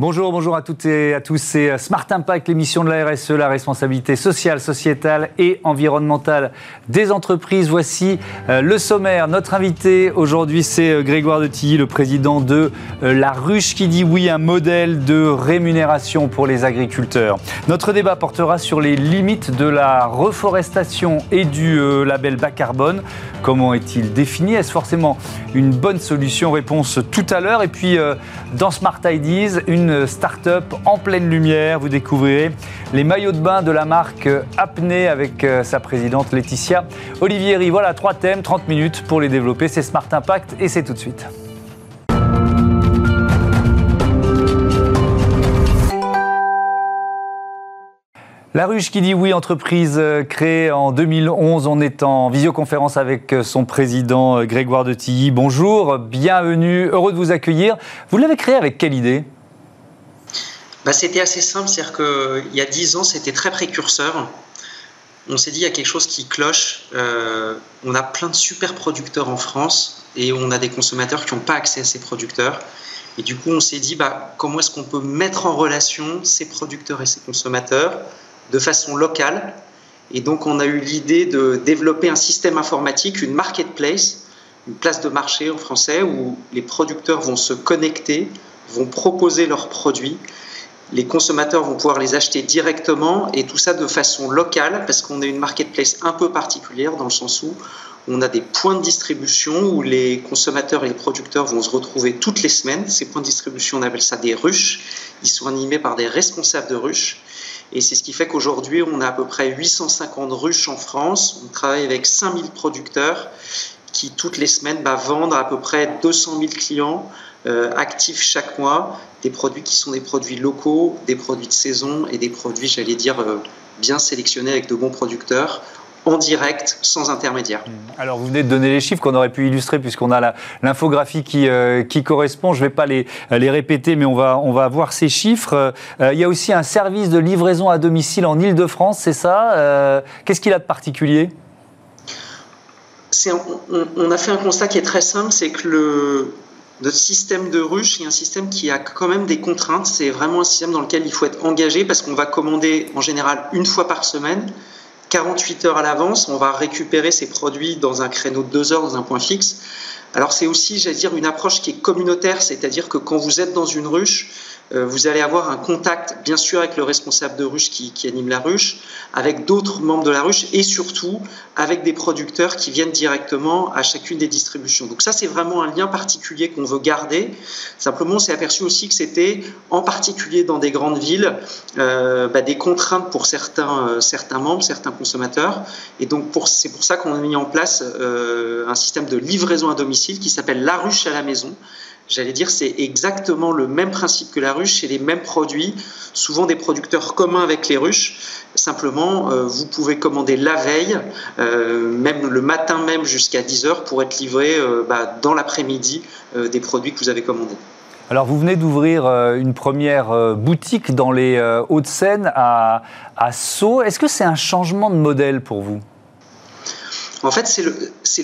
Bonjour, bonjour à toutes et à tous. C'est Smart Impact, l'émission de la RSE, la responsabilité sociale, sociétale et environnementale des entreprises. Voici euh, le sommaire. Notre invité aujourd'hui, c'est euh, Grégoire de Tilly, le président de euh, La Ruche, qui dit oui, un modèle de rémunération pour les agriculteurs. Notre débat portera sur les limites de la reforestation et du label bas carbone. Comment est-il défini? Est-ce forcément une bonne solution? Réponse tout à l'heure. Et puis, dans Smart Ideas, une start-up en pleine lumière. Vous découvrirez les maillots de bain de la marque Apnée avec euh, sa présidente Laetitia Olivieri. Voilà, trois thèmes, 30 minutes pour les développer. C'est Smart Impact et c'est tout de suite. La Ruche qui dit oui, entreprise euh, créée en 2011. On est en visioconférence avec euh, son président Grégoire de Tilly. Bonjour, bienvenue, heureux de vous accueillir. Vous l'avez créée avec quelle idée? Bah, C'était assez simple, c'est-à-dire qu'il y a dix ans, c'était très précurseur. On s'est dit, il y a quelque chose qui cloche. Euh, on a plein de super producteurs en France et on a des consommateurs qui n'ont pas accès à ces producteurs. Et du coup, on s'est dit, bah, comment est-ce qu'on peut mettre en relation ces producteurs et ces consommateurs de façon locale? Et donc, on a eu l'idée de développer un système informatique, une marketplace, une place de marché en français, où les producteurs vont se connecter, vont proposer leurs produits les consommateurs vont pouvoir les acheter directement et tout ça de façon locale parce qu'on est une marketplace un peu particulière dans le sens où on a des points de distribution où les consommateurs et les producteurs vont se retrouver toutes les semaines. Ces points de distribution, on appelle ça des ruches. Ils sont animés par des responsables de ruches. Et c'est ce qui fait qu'aujourd'hui, on a à peu près 850 ruches en France. On travaille avec 5000 producteurs qui, toutes les semaines, bah, vendent à peu près 200 000 clients euh, actifs chaque mois des produits qui sont des produits locaux, des produits de saison et des produits, j'allais dire, euh, bien sélectionnés avec de bons producteurs en direct, sans intermédiaire. Mmh. Alors, vous venez de donner les chiffres qu'on aurait pu illustrer puisqu'on a l'infographie qui, euh, qui correspond. Je ne vais pas les, les répéter, mais on va, on va voir ces chiffres. Il y a aussi un service de livraison à domicile en Ile-de-France, c'est ça? Qu'est-ce qu'il a de particulier? On, a fait un constat qui est très simple, c'est que le, notre système de ruche est un système qui a quand même des contraintes. C'est vraiment un système dans lequel il faut être engagé parce qu'on va commander en général une fois par semaine, 48 heures à l'avance. On va récupérer ces produits dans un créneau de deux heures, dans un point fixe. Alors c'est aussi, j'allais dire, une approche qui est communautaire, c'est-à-dire que quand vous êtes dans une ruche, vous allez avoir un contact, bien sûr, avec le responsable de ruche qui, anime la ruche, avec d'autres membres de la ruche et surtout avec des producteurs qui viennent directement à chacune des distributions. Donc ça, c'est vraiment un lien particulier qu'on veut garder. Simplement, on s'est aperçu aussi que c'était, en particulier dans des grandes villes, euh, bah, des contraintes pour certains, euh, certains membres, certains consommateurs. Et donc, c'est pour ça qu'on a mis en place un système de livraison à domicile qui s'appelle La Ruche à la maison j'allais dire, c'est exactement le même principe que la ruche, c'est les mêmes produits, souvent des producteurs communs avec les ruches. Simplement, euh, vous pouvez commander la veille, euh, même le matin même jusqu'à 10 heures pour être livré euh, bah, dans l'après-midi des produits que vous avez commandés. Alors, vous venez d'ouvrir une première boutique dans les Hauts-de-Seine à, à Sceaux. Est-ce que c'est un changement de modèle pour vous? En fait, c'est le,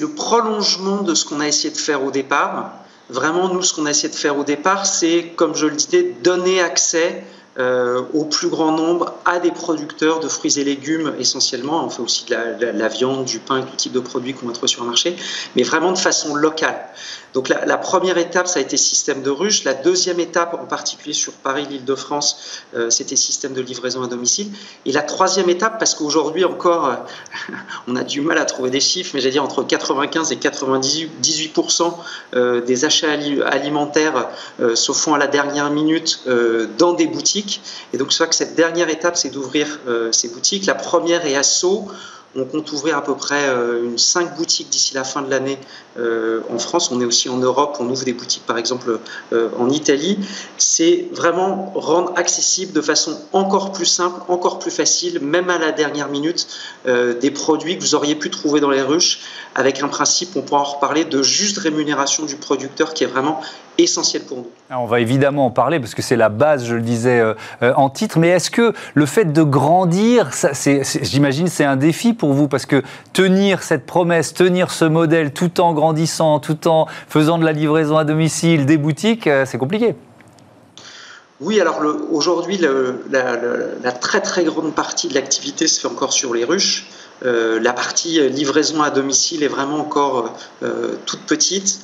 le prolongement de ce qu'on a essayé de faire au départ. Vraiment, nous, ce qu'on a essayé de faire au départ, c'est, comme je le disais, donner accès euh, au plus grand nombre à des producteurs de fruits et légumes essentiellement. On fait aussi de la, viande, du pain, tout type de produits qu'on va trouver sur le marché, mais vraiment de façon locale. Donc la, première étape, ça a été système de ruche. La deuxième étape, en particulier sur Paris, l'Île-de-France, euh, c'était système de livraison à domicile. Et la troisième étape, parce qu'aujourd'hui encore, euh, on a du mal à trouver des chiffres, mais j'ai dire entre 95 et 98% euh, des achats alimentaires se font à la dernière minute dans des boutiques. Et donc, c'est vrai que cette dernière étape, c'est d'ouvrir ces boutiques. La première est à Sceaux. On compte ouvrir à peu près une 5 boutiques d'ici la fin de l'année euh, en France, on est aussi en Europe, on ouvre des boutiques par exemple euh, en Italie. C'est vraiment rendre accessible de façon encore plus simple, encore plus facile, même à la dernière minute, euh, des produits que vous auriez pu trouver dans les ruches avec un principe, on pourra en reparler, de juste rémunération du producteur qui est vraiment essentiel pour nous. on va évidemment en parler parce que c'est la base, je le disais en titre, mais est-ce que le fait de grandir, j'imagine c'est un défi pour vous parce que tenir cette promesse, tenir ce modèle tout en grandissant, grandissant tout en faisant de la livraison à domicile, des boutiques, euh, c'est compliqué. oui, alors aujourd'hui, la, très très grande partie de l'activité se fait encore sur les ruches. Euh, la partie livraison à domicile est vraiment encore euh, toute petite.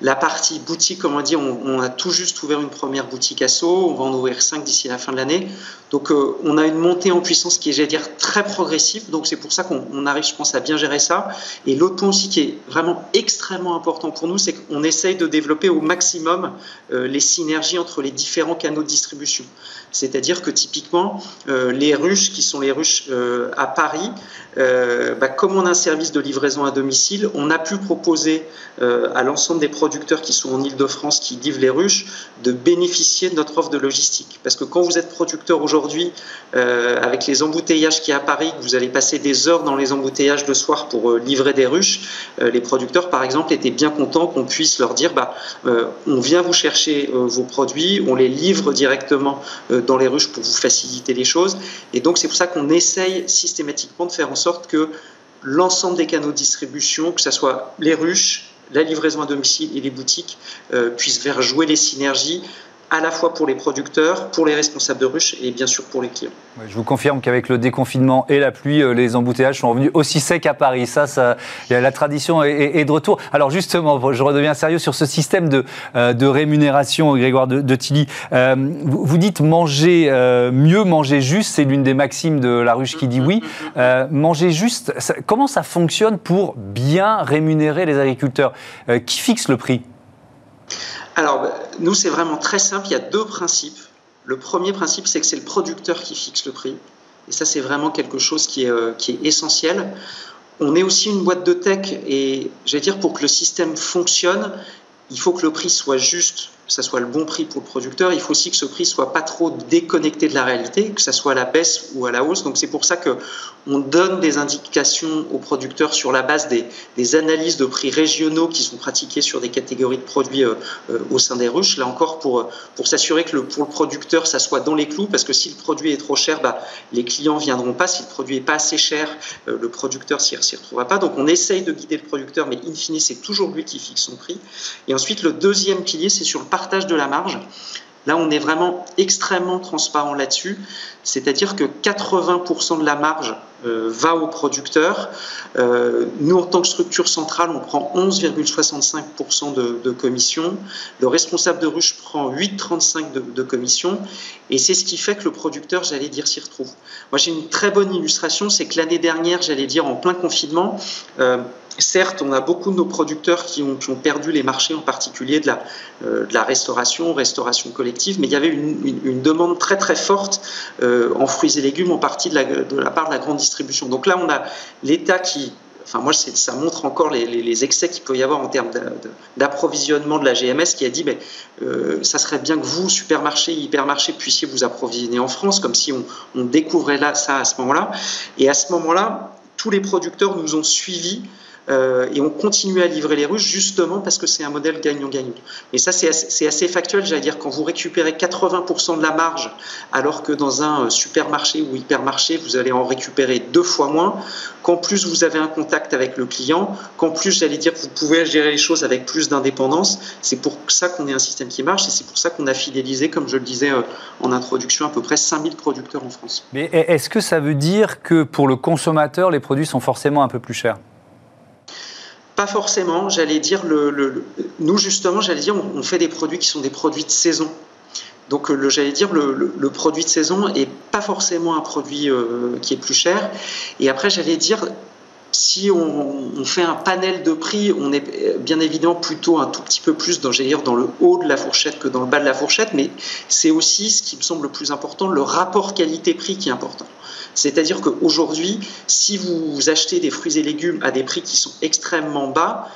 La partie boutique, comme on dit, on, a tout juste ouvert une première boutique à Sceaux, on va en ouvrir cinq d'ici la fin de l'année. Donc euh, on a une montée en puissance qui est, j'allais dire, très progressive. Donc c'est pour ça qu'on arrive, je pense, à bien gérer ça. Et l'autre point aussi qui est vraiment extrêmement important pour nous, c'est qu'on essaye de développer au maximum euh, les synergies entre les différents canaux de distribution. C'est-à-dire que typiquement, euh, les ruches qui sont les ruches à Paris, bah, comme on a un service de livraison à domicile, on a pu proposer à l'ensemble des producteurs qui sont en Ile-de-France, qui livrent les ruches, de bénéficier de notre offre de logistique. Parce que quand vous êtes producteur aujourd'hui, euh, avec les embouteillages qui y a à Paris, que vous allez passer des heures dans les embouteillages le soir pour euh, livrer des ruches, euh, les producteurs, par exemple, étaient bien contents qu'on puisse leur dire, bah, on vient vous chercher vos produits, on les livre directement dans les ruches pour vous faciliter les choses. Et donc, c'est pour ça qu'on essaye systématiquement de faire en sorte que l'ensemble des canaux de distribution, que ce soit les ruches, la livraison à domicile et les boutiques euh, puissent faire jouer les synergies à la fois pour les producteurs, pour les responsables de ruches et bien sûr pour les clients. je vous confirme qu'avec le déconfinement et la pluie, euh, les embouteillages sont revenus aussi secs à Paris. Ça, ça la tradition est, de retour. Alors justement, je redeviens sérieux sur ce système de, euh, de rémunération, Grégoire de, Tilly. Euh, vous, dites manger mieux, manger juste, c'est l'une des maximes de la ruche qui dit oui. manger juste, comment ça fonctionne pour bien rémunérer les agriculteurs? Qui fixe le prix? Alors, nous, c'est vraiment très simple. Il y a deux principes. Le premier principe, c'est que c'est le producteur qui fixe le prix. Et ça, c'est vraiment quelque chose qui est, euh, qui est essentiel. On est aussi une boîte de tech et, j'allais dire, pour que le système fonctionne, il faut que le prix soit juste que ça soit le bon prix pour le producteur, il faut aussi que ce prix soit pas trop déconnecté de la réalité, que ça soit à la baisse ou à la hausse. Donc c'est pour ça que on donne des indications aux producteurs sur la base des, analyses de prix régionaux qui sont pratiquées sur des catégories de produits euh, euh, au sein des ruches. Là encore pour pour s'assurer que le, pour le producteur ça soit dans les clous, parce que si le produit est trop cher, bah, les clients viendront pas. Si le produit est pas assez cher, euh, le producteur s'y retrouvera pas. Donc on essaye de guider le producteur, mais in fine c'est toujours lui qui fixe son prix. Et ensuite le deuxième pilier c'est sur le partage de la marge. Là, on est vraiment extrêmement transparent là-dessus, c'est-à-dire que 80% de la marge euh, va au producteur. Euh, nous, en tant que structure centrale, on prend 11,65% de, commission. Le responsable de ruche prend 8,35% de, commission. Et c'est ce qui fait que le producteur, j'allais dire, s'y retrouve. Moi, j'ai une très bonne illustration, c'est que l'année dernière, j'allais dire, en plein confinement, euh, Certes, on a beaucoup de nos producteurs qui ont, perdu les marchés, en particulier de la, euh, de la, restauration, restauration collective, mais il y avait une, demande très très forte euh, en fruits et légumes, en partie de la, part de la grande distribution. Donc là, on a l'État qui, enfin moi, ça montre encore les, excès qu'il peut y avoir en termes d'approvisionnement de la GMS, qui a dit, mais euh, ça serait bien que vous, supermarchés, hypermarchés, puissiez vous approvisionner en France, comme si on, on découvrait là ça à ce moment-là. Et à ce moment-là, tous les producteurs nous ont suivis euh, et on continue à livrer les ruches justement parce que c'est un modèle gagnant-gagnant. Et ça, c'est assez, factuel, j'allais dire, quand vous récupérez 80% de la marge, alors que dans un euh, supermarché ou hypermarché, vous allez en récupérer deux fois moins, qu'en plus vous avez un contact avec le client, qu'en plus, j'allais dire, vous pouvez gérer les choses avec plus d'indépendance. C'est pour ça qu'on est un système qui marche et c'est pour ça qu'on a fidélisé, comme je le disais euh, en introduction, à peu près 5000 producteurs en France. Mais est-ce que ça veut dire que pour le consommateur, les produits sont forcément un peu plus chers? Pas forcément, j'allais dire, le, nous justement, j'allais dire, on, fait des produits qui sont des produits de saison. Donc, le, j'allais dire, le, produit de saison est pas forcément un produit euh, qui est plus cher. Et après, j'allais dire, si on, fait un panel de prix, on est bien évidemment plutôt un tout petit peu plus dans, dire, dans le haut de la fourchette que dans le bas de la fourchette, mais c'est aussi ce qui me semble le plus important, le rapport qualité-prix qui est important. C'est-à-dire qu'aujourd'hui, si vous achetez des fruits et légumes à des prix qui sont extrêmement bas,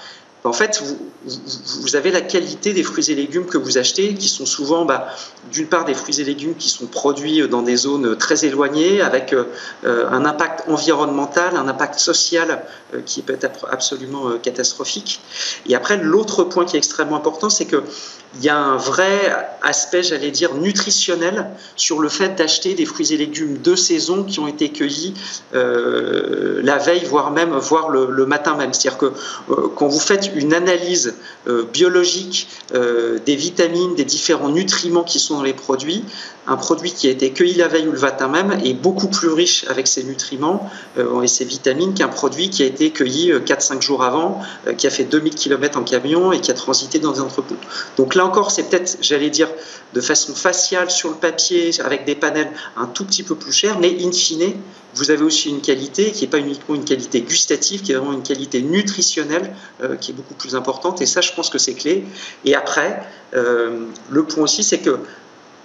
en fait, vous, avez la qualité des fruits et légumes que vous achetez, qui sont souvent, bah, d'une part, des fruits et légumes qui sont produits dans des zones très éloignées, avec euh, un impact environnemental, un impact social euh, qui peut être absolument euh, catastrophique. Et après, l'autre point qui est extrêmement important, c'est que il y a un vrai aspect, j'allais dire, nutritionnel sur le fait d'acheter des fruits et légumes de saison qui ont été cueillis la veille, voire même voire le, matin même. C'est-à-dire que quand vous faites une analyse biologique des vitamines, des différents nutriments qui sont dans les produits, un produit qui a été cueilli la veille ou le matin même est beaucoup plus riche avec ses nutriments et ses vitamines qu'un produit qui a été cueilli 4-5 jours avant, qui a fait 2000 km en camion et qui a transité dans des entrepôts. Donc là encore, c'est peut-être, j'allais dire, de façon faciale sur le papier, avec des panels un tout petit peu plus cher, mais in fine, vous avez aussi une qualité qui n'est pas uniquement une qualité gustative, qui est vraiment une qualité nutritionnelle euh, qui est beaucoup plus importante. Et ça, je pense que c'est clé. Et après, euh, le point aussi, c'est que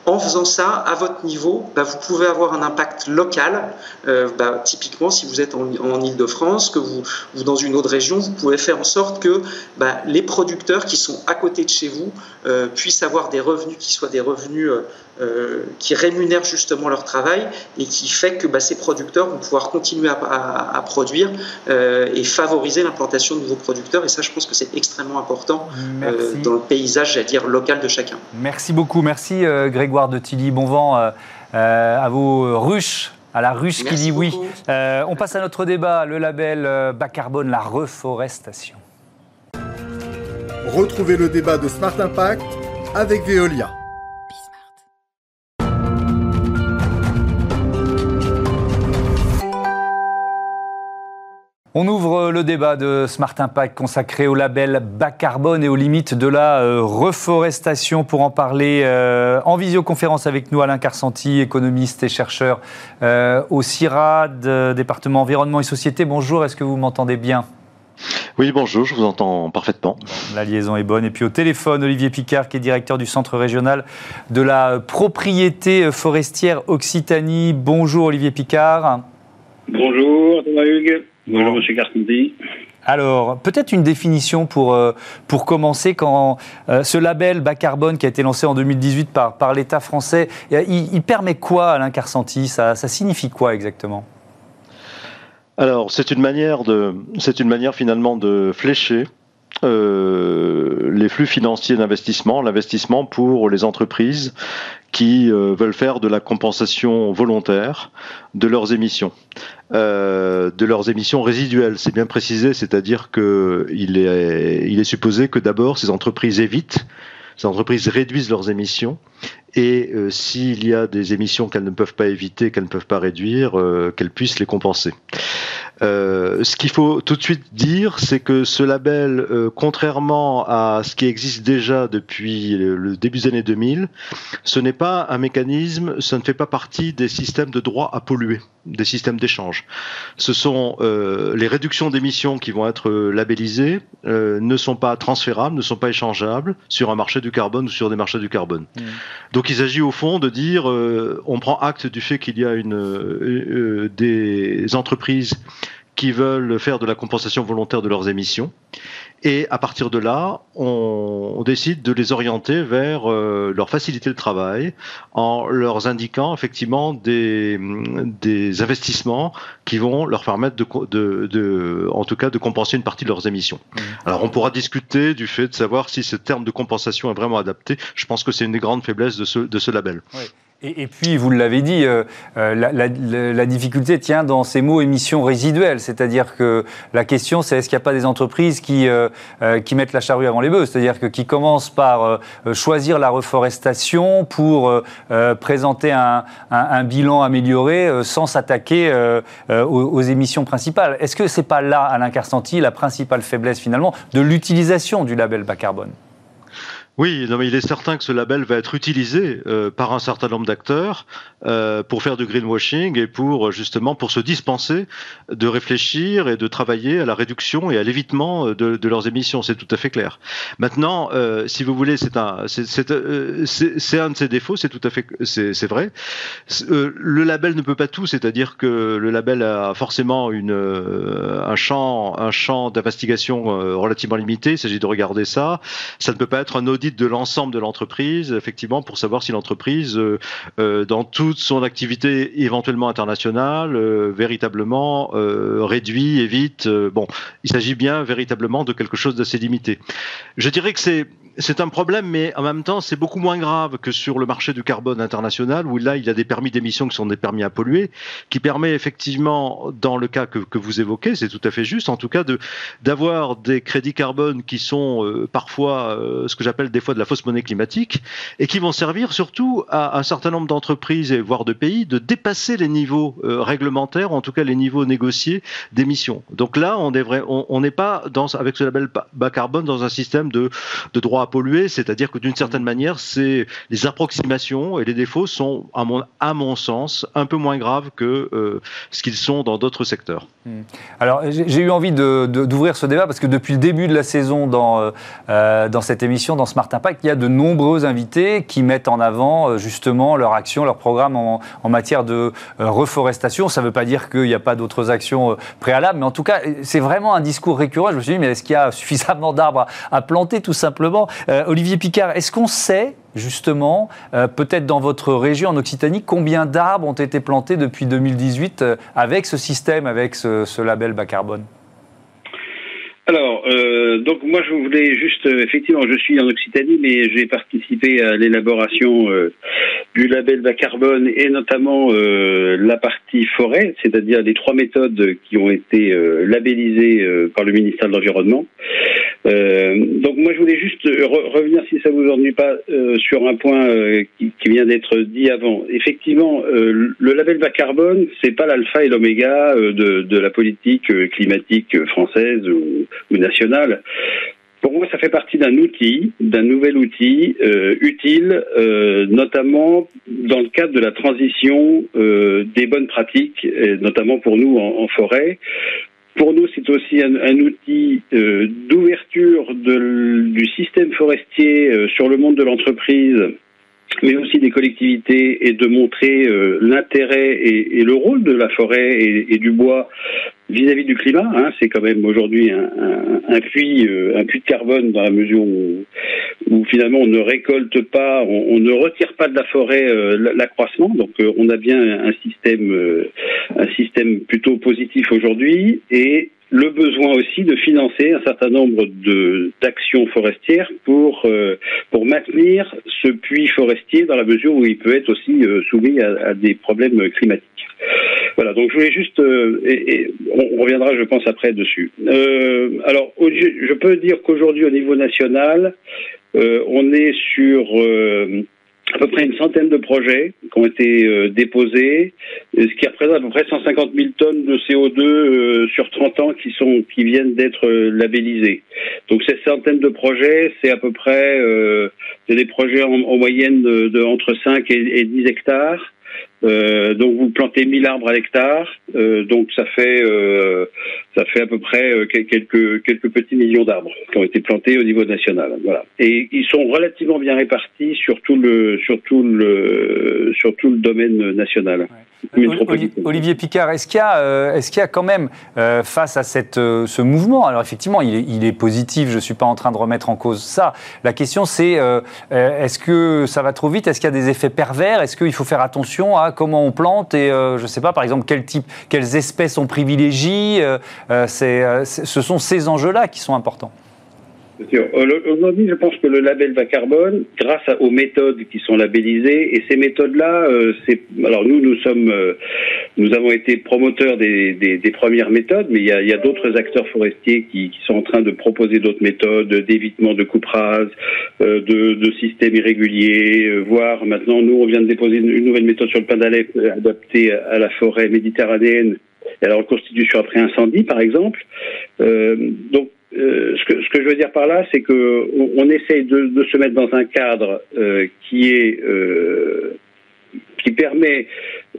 en faisant ça, à votre niveau, bah, vous pouvez avoir un impact local. Euh, bah, typiquement, si vous êtes en, Ile-de-France, que vous, ou dans une autre région, vous pouvez faire en sorte que bah, les producteurs qui sont à côté de chez vous euh, puissent avoir des revenus qui soient des revenus euh, qui rémunèrent justement leur travail et qui fait que bah, ces producteurs vont pouvoir continuer à, produire euh, et favoriser l'implantation de nouveaux producteurs. Et ça, je pense que c'est extrêmement important euh, dans le paysage, j'allais dire, local de chacun. Merci beaucoup. Merci Grégoire de Tilly. Bon vent à vos ruches à la ruche qui dit oui. on passe à notre débat, le label bas carbone, la reforestation. Retrouvez le débat de Smart Impact avec Veolia. On ouvre le débat de Smart Impact consacré au label bas carbone et aux limites de la euh, reforestation. Pour en parler euh, en visioconférence avec nous, Alain Carsanti, économiste et chercheur euh, au CIRAD, département environnement et société. Bonjour, est-ce que vous m'entendez bien? Oui, bonjour, je vous entends parfaitement. La liaison est bonne. Et puis au téléphone, Olivier Picard, qui est directeur du Centre régional de la propriété forestière Occitanie. Bonjour Olivier Picard. Bonjour Thomas Hugues? Bonjour, M. Carpentier. Alors, peut-être une définition pour, euh, pour commencer, quand euh, ce label bas carbone qui a été lancé en 2018 par, par l'État français, euh, il, permet quoi, Alain Carcenti? Ça, ça signifie quoi exactement? Alors, c'est une, manière de, c'est une manière finalement de flécher euh, les flux financiers d'investissement, l'investissement pour les entreprises qui euh, veulent faire de la compensation volontaire de leurs émissions, euh, de leurs émissions résiduelles. C'est bien précisé, c'est-à-dire qu'il est, supposé que d'abord ces entreprises évitent ces entreprises réduisent leurs émissions et s'il y a des émissions qu'elles ne peuvent pas éviter, qu'elles ne peuvent pas réduire, qu'elles puissent les compenser. Euh, ce qu'il faut tout de suite dire, c'est que ce label, euh, contrairement à ce qui existe déjà depuis le début des années 2000, ce n'est pas un mécanisme, ça ne fait pas partie des systèmes de droit à polluer, des systèmes d'échange. Ce sont euh, les réductions d'émissions qui vont être labellisées, ne sont pas transférables, ne sont pas échangeables sur un marché du carbone ou sur des marchés du carbone. Mmh. Donc il s'agit au fond de dire, on prend acte du fait qu'il y a une, des entreprises qui veulent faire de la compensation volontaire de leurs émissions. Et à partir de là, on, décide de les orienter vers euh, leur faciliter le travail en leur indiquant effectivement des, des investissements qui vont leur permettre de, de, de, en tout cas, de compenser une partie de leurs émissions. Mmh. Alors on pourra discuter du fait de savoir si ce terme de compensation est vraiment adapté. Je pense que c'est une des grandes faiblesses de ce, de ce label. Oui. Et, puis, vous l'avez dit, euh, euh, la, difficulté tient dans ces mots émissions résiduelles. C'est-à-dire que la question, c'est est-ce qu'il n'y a pas des entreprises qui, euh, qui mettent la charrue avant les bœufs? C'est-à-dire que qui commencent par choisir la reforestation pour présenter un, bilan amélioré sans s'attaquer aux, aux, émissions principales. Est-ce que c'est pas là, Alain Carcenti, la principale faiblesse finalement de l'utilisation du label bas carbone? Oui, non, mais il est certain que ce label va être utilisé euh, par un certain nombre d'acteurs euh, pour faire du greenwashing et pour justement pour se dispenser de réfléchir et de travailler à la réduction et à l'évitement de, leurs émissions. C'est tout à fait clair. Maintenant, euh, si vous voulez, c'est un, c'est euh, un de ses défauts. C'est tout à fait, c'est vrai. Euh, le label ne peut pas tout, c'est-à-dire que le label a forcément une un champ un champ d'investigation relativement limité. Il s'agit de regarder ça. Ça ne peut pas être un audit de l'ensemble de l'entreprise, effectivement, pour savoir si l'entreprise, euh, euh, dans toute son activité éventuellement internationale, euh, véritablement réduit, évite. bon, il s'agit bien véritablement de quelque chose d'assez limité. Je dirais que c'est c'est un problème, mais en même temps, c'est beaucoup moins grave que sur le marché du carbone international, où là, il y a des permis d'émission qui sont des permis à polluer, qui permet effectivement, dans le cas que, vous évoquez, c'est tout à fait juste, en tout cas, d'avoir des crédits carbone qui sont euh, parfois euh, ce que j'appelle des fois de la fausse monnaie climatique, et qui vont servir surtout à un certain nombre d'entreprises et voire de pays de dépasser les niveaux euh, réglementaires, en tout cas les niveaux négociés d'émissions. Donc là, on n'est on, pas dans, avec ce label bas carbone dans un système de, de droit polluer, c'est-à-dire que d'une certaine manière, c'est les approximations et les défauts sont, à mon, à mon sens, un peu moins graves que euh, ce qu'ils sont dans d'autres secteurs. Hmm. Alors, j'ai eu envie d'ouvrir ce débat parce que depuis le début de la saison dans, euh, euh, dans cette émission, dans Smart Impact, il y a de nombreux invités qui mettent en avant justement leur action, leur programme en, en matière de reforestation. Ça ne veut pas dire qu'il n'y a pas d'autres actions préalables, mais en tout cas, c'est vraiment un discours récurrent. Je me suis dit, mais est-ce qu'il y a suffisamment d'arbres à planter tout simplement? Euh, Olivier Picard, est-ce qu'on sait justement, euh, peut-être dans votre région en Occitanie, combien d'arbres ont été plantés depuis 2018 euh, avec ce système, avec ce label bas carbone? Alors, donc moi je voulais juste, effectivement, je suis en Occitanie, mais j'ai participé à l'élaboration du label bas carbone et notamment la partie forêt, c'est-à-dire les trois méthodes qui ont été labellisées par le ministère de l'Environnement. Donc moi je voulais juste revenir, si ça vous ennuie pas, sur un point qui, qui, vient d'être dit avant. Effectivement, le label bas carbone, c'est pas l'alpha et l'oméga de, de, la politique climatique française ou ou nationale. Pour moi, ça fait partie d'un outil, d'un nouvel outil euh, utile, euh, notamment dans le cadre de la transition euh, des bonnes pratiques, notamment pour nous en, forêt. Pour nous, c'est aussi un, outil d'ouverture du système forestier sur le monde de l'entreprise mais aussi des collectivités et de montrer euh, l'intérêt et, et, le rôle de la forêt et, et du bois vis-à-vis du climat. Hein, c'est quand même aujourd'hui un, un, puits, euh, un puits de carbone dans la mesure où, où finalement on ne récolte pas, on, ne retire pas de la forêt euh, l'accroissement. Donc on a bien un système, un système plutôt positif aujourd'hui et le besoin aussi de financer un certain nombre de d'actions forestières pour euh, pour maintenir ce puits forestier dans la mesure où il peut être aussi euh, soumis à, à, des problèmes climatiques. Voilà, donc je voulais juste euh, et, et, on reviendra, je pense, après dessus. alors, je peux dire qu'aujourd'hui, au niveau national, on est sur à peu près une centaine de projets qui ont été euh, déposés, ce qui représente à peu près 150 000 tonnes de CO2 euh, sur 30 ans qui sont qui viennent d'être euh, labellisés. Donc ces centaines de projets, c'est à peu près c'est des projets en, moyenne de, de, entre 5 et, et 10 hectares. Euh, donc vous plantez 1000 arbres à l'hectare, euh, donc ça fait euh, ça fait à peu près quelques quelques petits millions d'arbres qui ont été plantés au niveau national. Voilà. Et ils sont relativement bien répartis sur tout le sur tout le sur tout le domaine national. Ouais. Olivier Picard, est-ce qu'il y, euh, est qu'il y, a quand même, face à cette, ce mouvement, alors effectivement, il est, il est positif, je ne suis pas en train de remettre en cause ça. La question, c'est est-ce que ça va trop vite? Est-ce qu'il y a des effets pervers? Est-ce qu'il faut faire attention à comment on plante Et je ne sais pas, par exemple, quelles espèces on privilégie Ce sont ces enjeux-là qui sont importants. Aujourd'hui, je pense que le label bas carbone, grâce aux méthodes qui sont labellisées, et ces méthodes-là, euh, c'est alors nous, nous sommes, euh, nous avons été promoteurs des, des, des premières méthodes, mais il y a, a d'autres acteurs forestiers qui, qui, sont en train de proposer d'autres méthodes d'évitement de coupe rase, euh, de, de, systèmes irréguliers, voire maintenant, nous, on vient de déposer une, nouvelle méthode sur le pain d'Alep adaptée à la forêt méditerranéenne. Alors constitution après incendie, par exemple. Euh, donc euh, ce, que, je veux dire par là, c'est que on, essaye de, de, se mettre dans un cadre euh, qui est euh, qui permet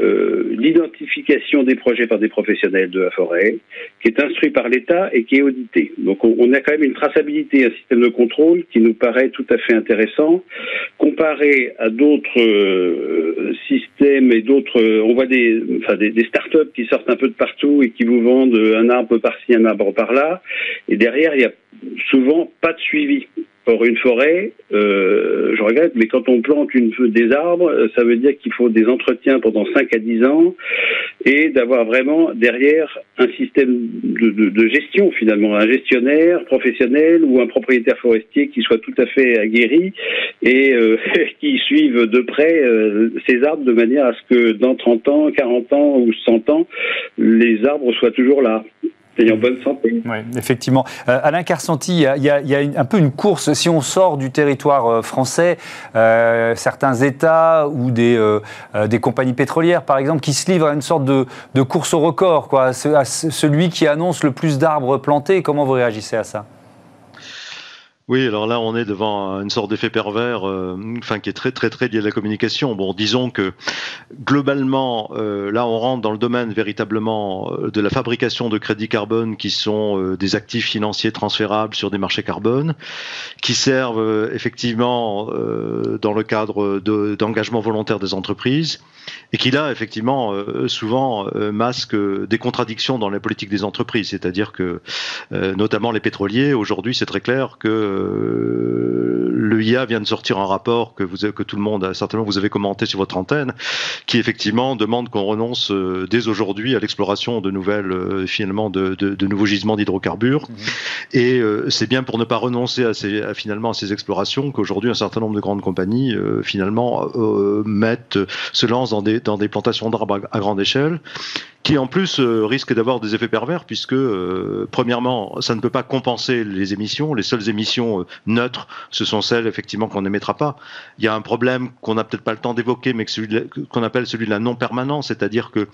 euh, l'identification des projets par des professionnels de la forêt, qui est instruit par l'État et qui est audité. Donc on, a quand même une traçabilité, un système de contrôle qui nous paraît tout à fait intéressant, comparé à d'autres euh, systèmes et d'autres. On voit des, enfin des, des startups qui sortent un peu de partout et qui vous vendent un arbre par-ci, un arbre par-là, et derrière il y a souvent pas de suivi Or, une forêt, euh, je regrette, mais quand on plante une, des arbres, euh, ça veut dire qu'il faut des entretiens pendant 5 à 10 ans et d'avoir vraiment derrière un système de, de, de, gestion finalement, un gestionnaire professionnel ou un propriétaire forestier qui soit tout à fait aguerri et euh, qui suive de près euh, ces arbres de manière à ce que dans 30 ans, 40 ans ou 100 ans, les arbres soient toujours là et en bonne santé. Oui, effectivement. Euh, Alain Carsanti, il y, a, un peu une course, si on sort du territoire euh, français, euh, certains États ou des, compagnies pétrolières, par exemple, qui se livrent à une sorte de, course au record, quoi, à celui qui annonce le plus d'arbres plantés. Comment vous réagissez à ça? Oui, alors là, on est devant une sorte d'effet pervers, euh, enfin qui est très très très lié à la communication. Bon, disons que globalement, euh, là, on rentre dans le domaine véritablement euh, de la fabrication de crédits carbone, qui sont des actifs financiers transférables sur des marchés carbone, qui servent effectivement dans le cadre d'engagement volontaire des entreprises, et qui là, effectivement, souvent masquent des contradictions dans la politique des entreprises. C'est-à-dire que, notamment les pétroliers, aujourd'hui, c'est très clair que euh, le IA vient de sortir un rapport que, vous, que tout le monde, certainement, vous avez commenté sur votre antenne, qui effectivement demande qu'on renonce euh, dès aujourd'hui à l'exploration de nouvelles, euh, finalement, de, de, nouveaux gisements d'hydrocarbures. Mmh. Et c'est bien pour ne pas renoncer à, ces, finalement à ces explorations qu'aujourd'hui un certain nombre de grandes compagnies finalement mettent, se lancent dans des, dans des plantations d'arbres à, grande échelle qui en plus euh, risque d'avoir des effets pervers puisque euh, premièrement ça ne peut pas compenser les émissions les seules émissions euh, neutres ce sont celles effectivement qu'on n'émettra pas il y a un problème qu'on n'a peut-être pas le temps d'évoquer mais qu'on appelle celui de la non permanence c'est-à-dire que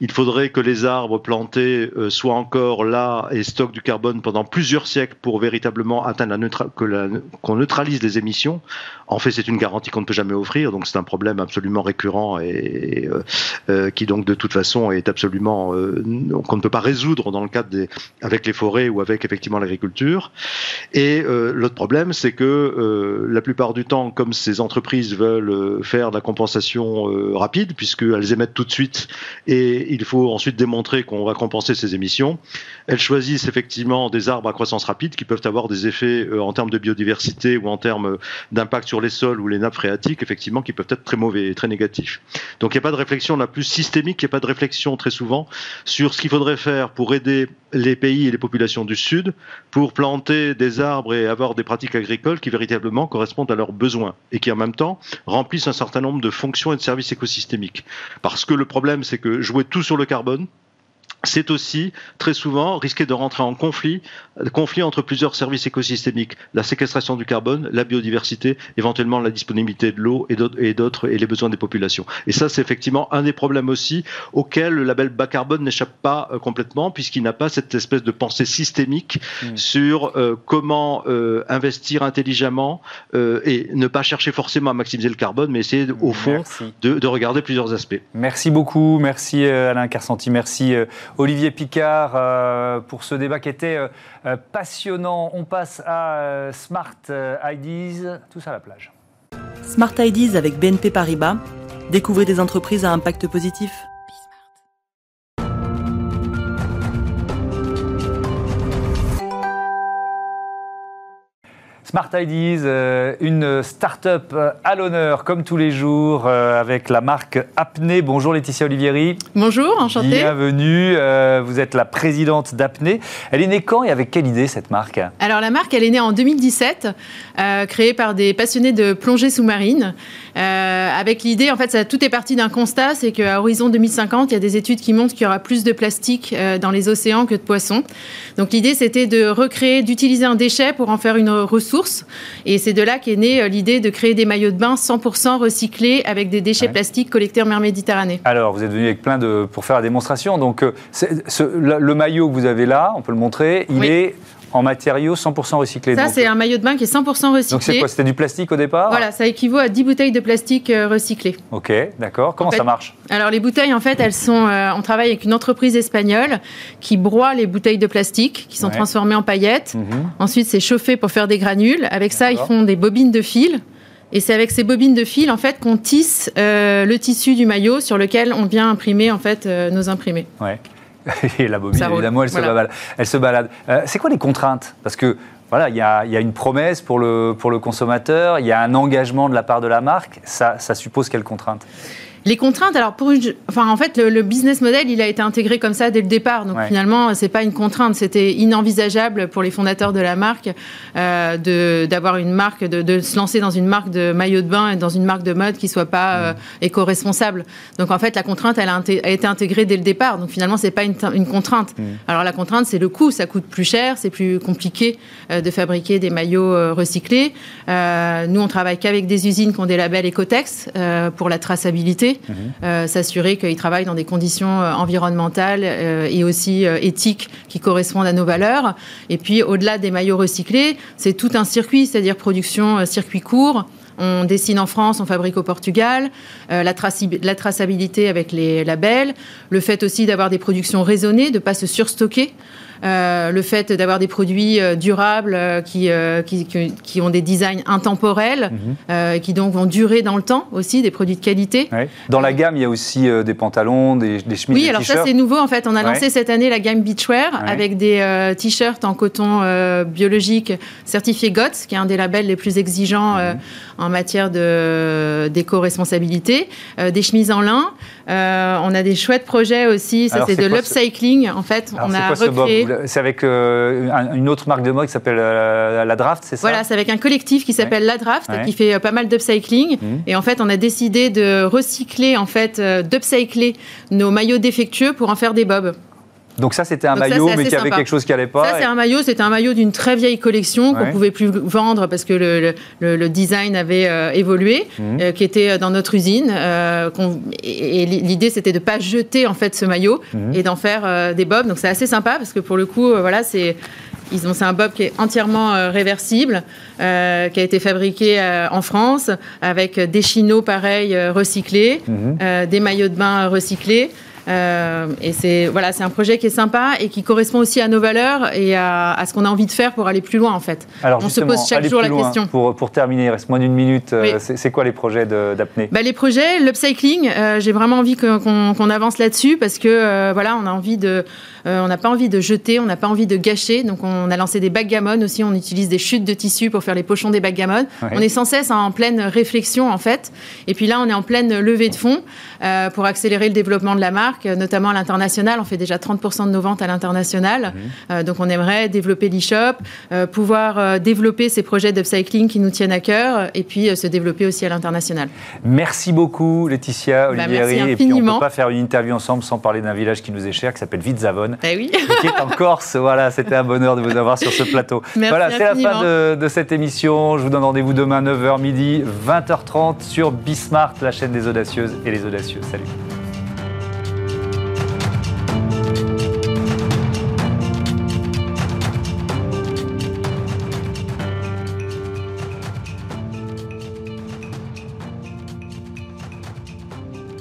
il faudrait que les arbres plantés soient encore là et stockent du carbone pendant plusieurs siècles pour véritablement atteindre la que qu'on neutralise les émissions en fait c'est une garantie qu'on ne peut jamais offrir donc c'est un problème absolument récurrent et, et qui donc de toute façon est absolument euh, qu'on ne peut pas résoudre dans le cadre des avec les forêts ou avec effectivement l'agriculture. Et euh, l'autre problème, c'est que euh, la plupart du temps, comme ces entreprises veulent faire de la compensation rapide, puisqu'elles émettent tout de suite, et il faut ensuite démontrer qu'on va compenser ces émissions, elles choisissent effectivement des arbres à croissance rapide qui peuvent avoir des effets en termes de biodiversité ou en termes d'impact sur les sols ou les nappes phréatiques, effectivement, qui peuvent être très mauvais et très négatifs. Donc il n'y a pas de réflexion la plus systémique, il n'y a pas de réflexion très souvent sur ce qu'il faudrait faire pour aider les pays et les populations du Sud pour planter des arbres et avoir des pratiques agricoles qui véritablement correspondent à leurs besoins et qui en même temps remplissent un certain nombre de fonctions et de services écosystémiques. Parce que le problème, c'est que jouer tout sur le carbone, c'est aussi très souvent risquer de rentrer en conflit, conflit entre plusieurs services écosystémiques, la séquestration du carbone, la biodiversité, éventuellement la disponibilité de l'eau et d'autres et les besoins des populations. Et ça, c'est effectivement un des problèmes aussi auxquels le label bas carbone n'échappe pas euh, complètement puisqu'il n'a pas cette espèce de pensée systémique mmh. sur euh, comment euh, investir intelligemment et ne pas chercher forcément à maximiser le carbone, mais essayer au fond de, de, regarder plusieurs aspects. Merci beaucoup, merci Alain Carsanti, merci Olivier Picard euh, pour ce débat qui était euh, euh, passionnant. On passe à Smart IDs, tous à la plage. Smart IDs avec BNP Paribas. Découvrez des entreprises à impact positif. Smart Ideas, euh, une start-up euh, à l'honneur, comme tous les jours, euh, avec la marque Apnée. Bonjour Laetitia Olivieri. Bonjour, enchantée. Bienvenue. vous êtes la présidente d'Apnée. Elle est née quand et avec quelle idée cette marque? Alors la marque, elle est née en 2017, créée par des passionnés de plongée sous-marine. avec l'idée, en fait, ça, tout est parti d'un constat, c'est qu'à horizon 2050, il y a des études qui montrent qu'il y aura plus de plastique dans les océans que de poissons. Donc l'idée, c'était de recréer, d'utiliser un déchet pour en faire une ressource et c'est de là qu'est née euh, l'idée de créer des maillots de bain 100% recyclés avec des déchets plastiques collectés en mer Méditerranée. Alors, vous êtes venu avec plein de. pour faire la démonstration. Donc, euh, le, maillot que vous avez là, on peut le montrer, il est en matériaux 100% recyclés. Ça, c'est un maillot de bain qui est 100% recyclé. Donc c'est quoi C'était du plastique au départ Voilà, ça équivaut à 10 bouteilles de plastique euh, recyclées. Ok, d'accord. Comment ça marche? Alors les bouteilles, en fait, elles sont. Euh, on travaille avec une entreprise espagnole qui broie les bouteilles de plastique, qui sont transformées en paillettes. Mhm. Ensuite, c'est chauffé pour faire des granules. Avec ça, ils font des bobines de fil. Et c'est avec ces bobines de fil en fait qu'on tisse euh, le tissu du maillot sur lequel on vient imprimer en fait nos imprimés. Ouais. Et la bobine, évidemment, elle, se balade. Elle se balade. c'est quoi les contraintes? Parce que voilà, il y y a une promesse pour le, pour le consommateur, il y a un engagement de la part de la marque. Ça, ça suppose quelles contraintes? Les contraintes, alors pour enfin en fait le, business model il a été intégré comme ça dès le départ, donc finalement c'est pas une contrainte, c'était inenvisageable pour les fondateurs de la marque euh, de d'avoir une marque, de, de, se lancer dans une marque de maillot de bain et dans une marque de mode qui soit pas euh, éco-responsable. Donc en fait la contrainte elle a, été intégrée dès le départ, donc finalement c'est pas une, une contrainte. Mm. Alors la contrainte c'est le coût, ça coûte plus cher, c'est plus compliqué euh, de fabriquer des maillots euh, recyclés. Euh, nous on travaille qu'avec des usines qui ont des labels Ecotex pour la traçabilité. Euh, s'assurer qu'ils travaillent dans des conditions euh, environnementales euh, et aussi éthiques qui correspondent à nos valeurs. Et puis, au-delà des maillots recyclés, c'est tout un circuit, c'est-à-dire production circuit court. On dessine en France, on fabrique au Portugal, la, la, traçabilité avec les labels, le fait aussi d'avoir des productions raisonnées, de ne pas se surstocker. Euh, le fait d'avoir des produits euh, durables euh, qui, qui, ont des designs intemporels, mhm. qui donc vont durer dans le temps aussi, des produits de qualité. Dans la gamme, il y a aussi des pantalons, des, des chemises. Oui, alors ça c'est nouveau en fait. On a lancé cette année la gamme Beachwear avec des t-shirts en coton biologique certifié GOTS, qui est un des labels les plus exigeants mhm. En matière d'éco-responsabilité, des chemises en lin. on a des chouettes projets aussi. Ça c'est de l'upcycling en fait. on a recréé c'est avec euh, une autre marque de mode qui s'appelle euh, La Draft, c'est ça? Voilà, c'est avec un collectif qui s'appelle La Draft, qui fait euh, pas mal d'upcycling. Mhm. Et en fait, on a décidé de recycler, en fait, d'upcycler nos maillots défectueux pour en faire des bobs. Donc ça, c'était un maillot, mais qui avait quelque chose qui n'allait pas. Ça, c'est un maillot, c'était un maillot d'une très vieille collection qu'on ne pouvait plus vendre parce que le, le, design avait évolué, mhm. qui était dans notre usine. et l'idée, c'était de ne pas jeter en fait ce maillot mhm. et d'en faire des bobs. Donc c'est assez sympa parce que pour le coup, voilà, c'est ils ont, c'est un bob qui est entièrement euh, réversible, euh, qui a été fabriqué euh, en France avec des chinos pareils recyclés, mhm. des maillots de bain recyclés. Euh, et c'est voilà, c'est un projet qui est sympa et qui correspond aussi à nos valeurs et à, ce qu'on a envie de faire pour aller plus loin en fait. Alors on se pose chaque jour la question. Pour, pour, terminer, il reste moins d'une minute. Euh, c'est, quoi les projets d'apnée? Bah, Les projets, l'upcycling, euh, j'ai vraiment envie qu'on, avance là-dessus parce que voilà, on a envie de, on n'a pas envie de jeter, on n'a pas envie de gâcher. Donc on a lancé des backgammon aussi. On utilise des chutes de tissu pour faire les pochons des backgammon. On est sans cesse en pleine réflexion en fait. Et puis là, on est en pleine levée de fonds pour accélérer le développement de la marque notamment à l'international. On fait déjà 30% de nos ventes à l'international. Mhm. Euh, donc on aimerait développer l'e-shop, euh, pouvoir euh, développer ces projets d'upcycling qui nous tiennent à cœur et puis se développer aussi à l'international. Merci beaucoup Laetitia, bah, Olivier. et puis on ne peut pas faire une interview ensemble sans parler d'un village qui nous est cher, qui s'appelle Vitzavone, eh oui. qui est en Corse. Voilà, c'était un bonheur de vous avoir sur ce plateau. voilà, c'est la fin de, de, cette émission. Je vous donne rendez-vous demain 9h midi, 20h30 sur Bismart, la chaîne des audacieuses et les audacieux. Salut.